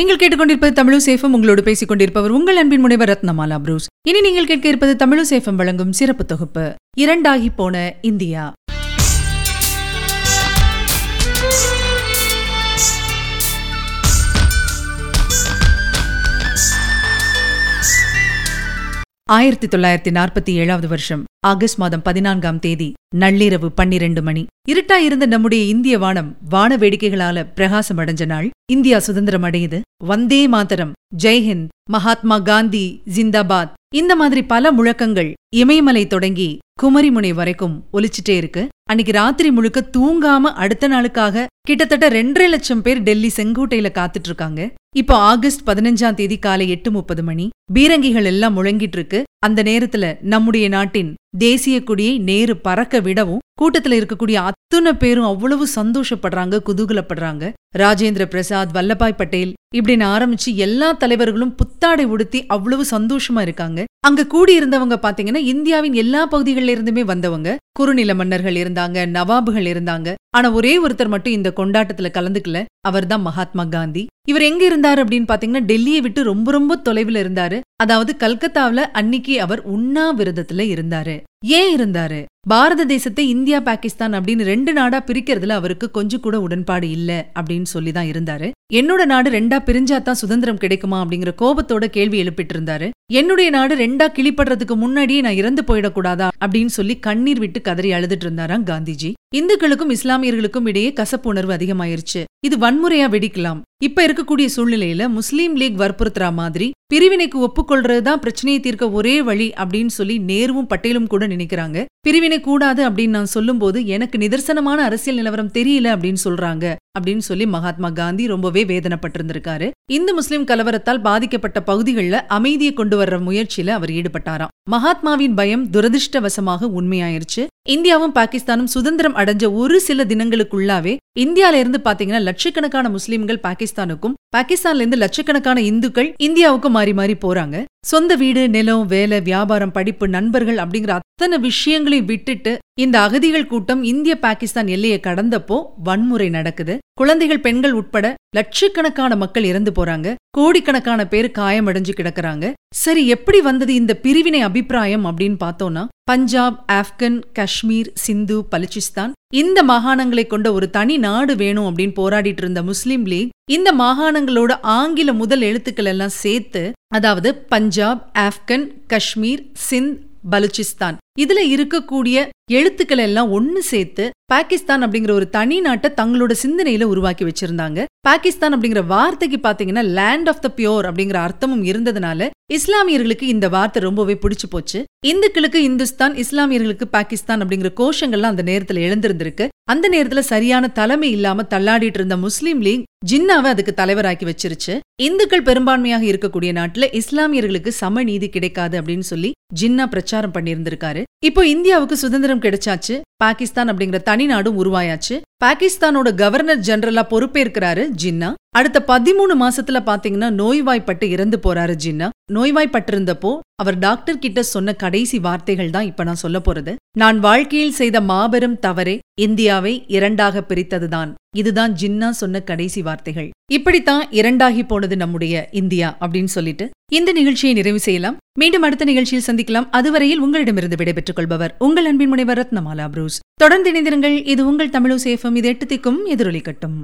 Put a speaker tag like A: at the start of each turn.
A: நீங்கள் கேட்டுக்கொண்டிருப்பது தமிழு சேஃபம். உங்களோடு பேசிக் கொண்டிருப்பவர் உங்கள் அன்பின் முனைவர் ரத்னமாலா புரூஸ். இனி நீங்கள் கேட்க இருப்பது தமிழு சேஃபம் வழங்கும் சிறப்பு தொகுப்பு. இரண்டாகி போன இந்தியா. ஆயிரத்தி தொள்ளாயிரத்தி நாற்பத்தி ஏழாவது வருஷம் ஆகஸ்ட் மாதம் பதினான்காம் தேதி நள்ளிரவு பன்னிரண்டு மணி. இருட்டாயிருந்த நம்முடைய இந்திய வானம் வான வேடிக்கைகளால பிரகாசம் அடைஞ்ச நாள். இந்தியா சுதந்திரம் அடையுது. வந்தே மாதரம். ஜெய்ஹிந்த் மகாத்மா காந்தி. ஜிந்தாபாத். இந்த மாதிரி பல முழக்கங்கள் இமயமலை தொடங்கி குமரிமுனை வரைக்கும் ஒலிச்சிட்டே இருக்கு. அன்னைக்கு ராத்திரி முழுக்க தூங்காம அடுத்த நாளுக்காக கிட்டத்தட்ட ரெண்டரை லட்சம் பேர் டெல்லி செங்கோட்டையில காத்துட்டு இருக்காங்க இப்போ ஆகஸ்ட் பதினஞ்சாம் தேதி காலை எட்டு முப்பது மணி. பீரங்கிகள் எல்லாம் முழங்கிட்டு இருக்கு. அந்த நேரத்துல நம்முடைய நாட்டின் தேசிய கொடியை நேரு பறக்க விடவும் கூட்டத்துல இருக்கக்கூடிய அத்தனை பேரும் அவ்வளவு சந்தோஷப்படுறாங்க குதூகலப்படுறாங்க. ராஜேந்திர பிரசாத் வல்லபாய் பட்டேல் இப்படின்னு ஆரம்பிச்சு எல்லா தலைவர்களும் புத்தாடை உடுத்தி அவ்வளவு சந்தோஷமா இருக்காங்க. அங்க கூடியிருந்தவங்க பாத்தீங்கன்னா இந்தியாவின் எல்லா பகுதிகளில இருந்துமே வந்தவங்க. குறுநில மன்னர்கள் இருந்தாங்க நவாபுகள் இருந்தாங்க. ஆனா ஒரே ஒருத்தர் மட்டும் இந்த கொண்டாட்டத்துல கலந்துக்கல. அவர் தான் மகாத்மா காந்தி. இவர் எங்க இருந்தாரு அப்படின்னு பாத்தீங்கன்னா டெல்லியை விட்டு ரொம்ப ரொம்ப தொலைவில் இருந்தாரு. அதாவது கல்கத்தாவில அன்னிக்கு அவர் உண்ணாவிரதத்துல இருந்தாரு. ஏன் இருந்தாரு? பாரத தேசத்தை இந்தியா பாகிஸ்தான் அப்படின்னு ரெண்டு நாடா பிரிக்கிறதுல அவருக்கு கொஞ்சம் கூட உடன்பாடு இல்ல அப்படின்னு சொல்லி தான் இருந்தாரு. என்னோட நாடு ரெண்டா பிரிஞ்சாதான் சுதந்திரம் கிடைக்குமா அப்படிங்கிற கோபத்தோட கேள்வி எழுப்பிட்டு இருந்தாரு. என்னுடைய நாடு ரெண்டா கிளிப்படுறதுக்கு முன்னாடியே நான் இறந்து போயிடக்கூடாதா அப்படின்னு சொல்லி கண்ணீர் விட்டு கதறி அழுதுட்டு இருந்தாராம் காந்திஜி. இந்துக்களுக்கும் இஸ்லாமியர்களுக்கும் இடையே கசப்புணர்வு அதிகமாயிருச்சு. இது வன்முறையா வெடிக்கலாம். இப்ப இருக்கக்கூடிய சூழ்நிலையில முஸ்லீம் லீக் வற்புறுத்துறா மாதிரி பிரிவினைக்கு ஒப்புக்கொள்றதுதான் பிரச்சனையை தீர்க்க ஒரே வழி அப்படின்னு சொல்லி நேருவும் பட்டேலும் கூட நினைக்கிறாங்க. பிரிவினை கூடாது அப்படின்னு நான் சொல்லும்போது எனக்கு நிதர்சனமான அரசியல் நிலவரம் தெரியல அப்படின்னு சொல்றாங்க அப்படின்னு சொல்லி மகாத்மா காந்தி ரொம்பவே வேதனைப்பட்டிருந்திருக்காரு. இந்து முஸ்லிம் கலவரத்தால் பாதிக்கப்பட்ட பகுதிகளில் அமைதியை கொண்டு வர்ற முயற்சியில அவர் ஈடுபட்டாராம். மகாத்மாவின் பயம் துரதிருஷ்டவசமாக உண்மையாயிருச்சு. இந்தியாவும் பாகிஸ்தானும் சுதந்திரம் அடைஞ்ச ஒரு சில தினங்களுக்குள்ளாவே இந்தியால இருந்து பாத்தீங்கன்னா லட்சக்கணக்கான முஸ்லிம்கள் பாகிஸ்தானுக்கும் பாகிஸ்தான்ல இருந்து லட்சக்கணக்கான இந்துக்கள் இந்தியாவுக்கும் மாறி மாறி போறாங்க. சொந்த வீடு நிலம் வேலை வியாபாரம் படிப்பு நண்பர்கள் அப்படிங்கிற அத்தனை விஷயங்களையும் விட்டுட்டு இந்த அகதிகள் கூட்டம் இந்திய பாகிஸ்தான் எல்லையை கடந்தப்போ வன்முறை நடக்குது. குழந்தைகள் பெண்கள் உட்பட லட்சக்கணக்கான மக்கள் இறந்து போறாங்க. கோடிக்கணக்கான பேர் காயமடைஞ்சு கிடக்குறாங்க. சரி எப்படி வந்தது இந்த பிரிவினை அபிப்பிராயம் அப்படின்னு பார்த்தோம்னா பஞ்சாப் ஆப்கன் காஷ்மீர் சிந்து பலுச்சிஸ்தான் இந்த மாகாணங்களை கொண்ட ஒரு தனி நாடு வேணும் அப்படின்னு போராடிட்டு இருந்த முஸ்லீம் லீக் இந்த மாகாணங்களோட ஆங்கில முதல் எழுத்துக்கள் எல்லாம் சேர்த்து அதாவது பஞ்சாப் ஆப்கன் காஷ்மீர் சிந்த் பலுச்சிஸ்தான். இதுல இருக்கக்கூடிய எழுத்துக்கள் எல்லாம் ஒன்னு சேர்த்து பாகிஸ்தான் அப்படிங்கிற ஒரு தனி நாட்டை தங்களோட சிந்தனையில உருவாக்கி வச்சிருந்தாங்க. பாகிஸ்தான் அப்படிங்கிற வார்த்தைக்கு பாத்தீங்கன்னா லேண்ட் ஆஃப் த பியோர் அப்படிங்கிற அர்த்தமும் இருந்ததுனால இஸ்லாமியர்களுக்கு இந்த வார்த்தை ரொம்பவே பிடிச்சு போச்சு. இந்துக்களுக்கு இந்துஸ்தான் இஸ்லாமியர்களுக்கு பாகிஸ்தான் அப்படிங்கிற கோஷங்கள்லாம் அந்த நேரத்துல எழுந்திருந்திருக்கு. அந்த நேரத்துல சரியான தலைமை இல்லாம தள்ளாடிட்டு இருந்த முஸ்லீம் லீக் ஜின்னாவை அதுக்கு தலைவராக்கி வச்சிருச்சு. இந்துக்கள் பெரும்பான்மையாக இருக்கக்கூடிய நாட்டுல இஸ்லாமியர்களுக்கு சம நீதி கிடைக்காது அப்படின்னு சொல்லி ஜின்னா பிரச்சாரம் பண்ணியிருந்திருக்காரு. இப்போ இந்தியாவுக்கு சுதந்திரம் கிடைச்சாச்சு. பாகிஸ்தான் அப்படிங்கிற தனி நாடும் உருவாயாச்சு. பாகிஸ்தானோட கவர்னர் ஜெனரலா பொறுப்பேற்கிறாரு ஜின்னா. அடுத்த பதிமூணு மாசத்துல பாத்தீங்கன்னா நோய்வாய்ப்பட்டு இறந்து போறாரு ஜின்னா. நோய்வாய்ப்பட்டிருந்தப்போ அவர் டாக்டர் கிட்ட சொன்ன கடைசி வார்த்தைகள் தான் இப்ப நான் சொல்ல போறது. நான் வாழ்க்கையில் செய்த மாபெரும் தவறே இந்தியாவை இரண்டாக பிரித்ததுதான். இதுதான் ஜின்னா சொன்ன கடைசி வார்த்தைகள். இப்படித்தான் இரண்டாகி போனது நம்முடைய இந்தியா அப்படின்னு சொல்லிட்டு இந்த நிகழ்ச்சியை நிறைவு செய்யலாம். மீண்டும் அடுத்த நிகழ்ச்சியில் சந்திக்கலாம். அதுவரையில் உங்களிடமிருந்து விடைபெற்றுக் கொள்பவர் உங்கள் அன்பின் முனைவர் ரத்னமாலா புரூஸ். தொடர்ந்து இணைந்திருங்கள். இது உங்கள் தமிழு சேஃபம் இது எட்டு திக்கும் எதிரொலிக்கட்டும்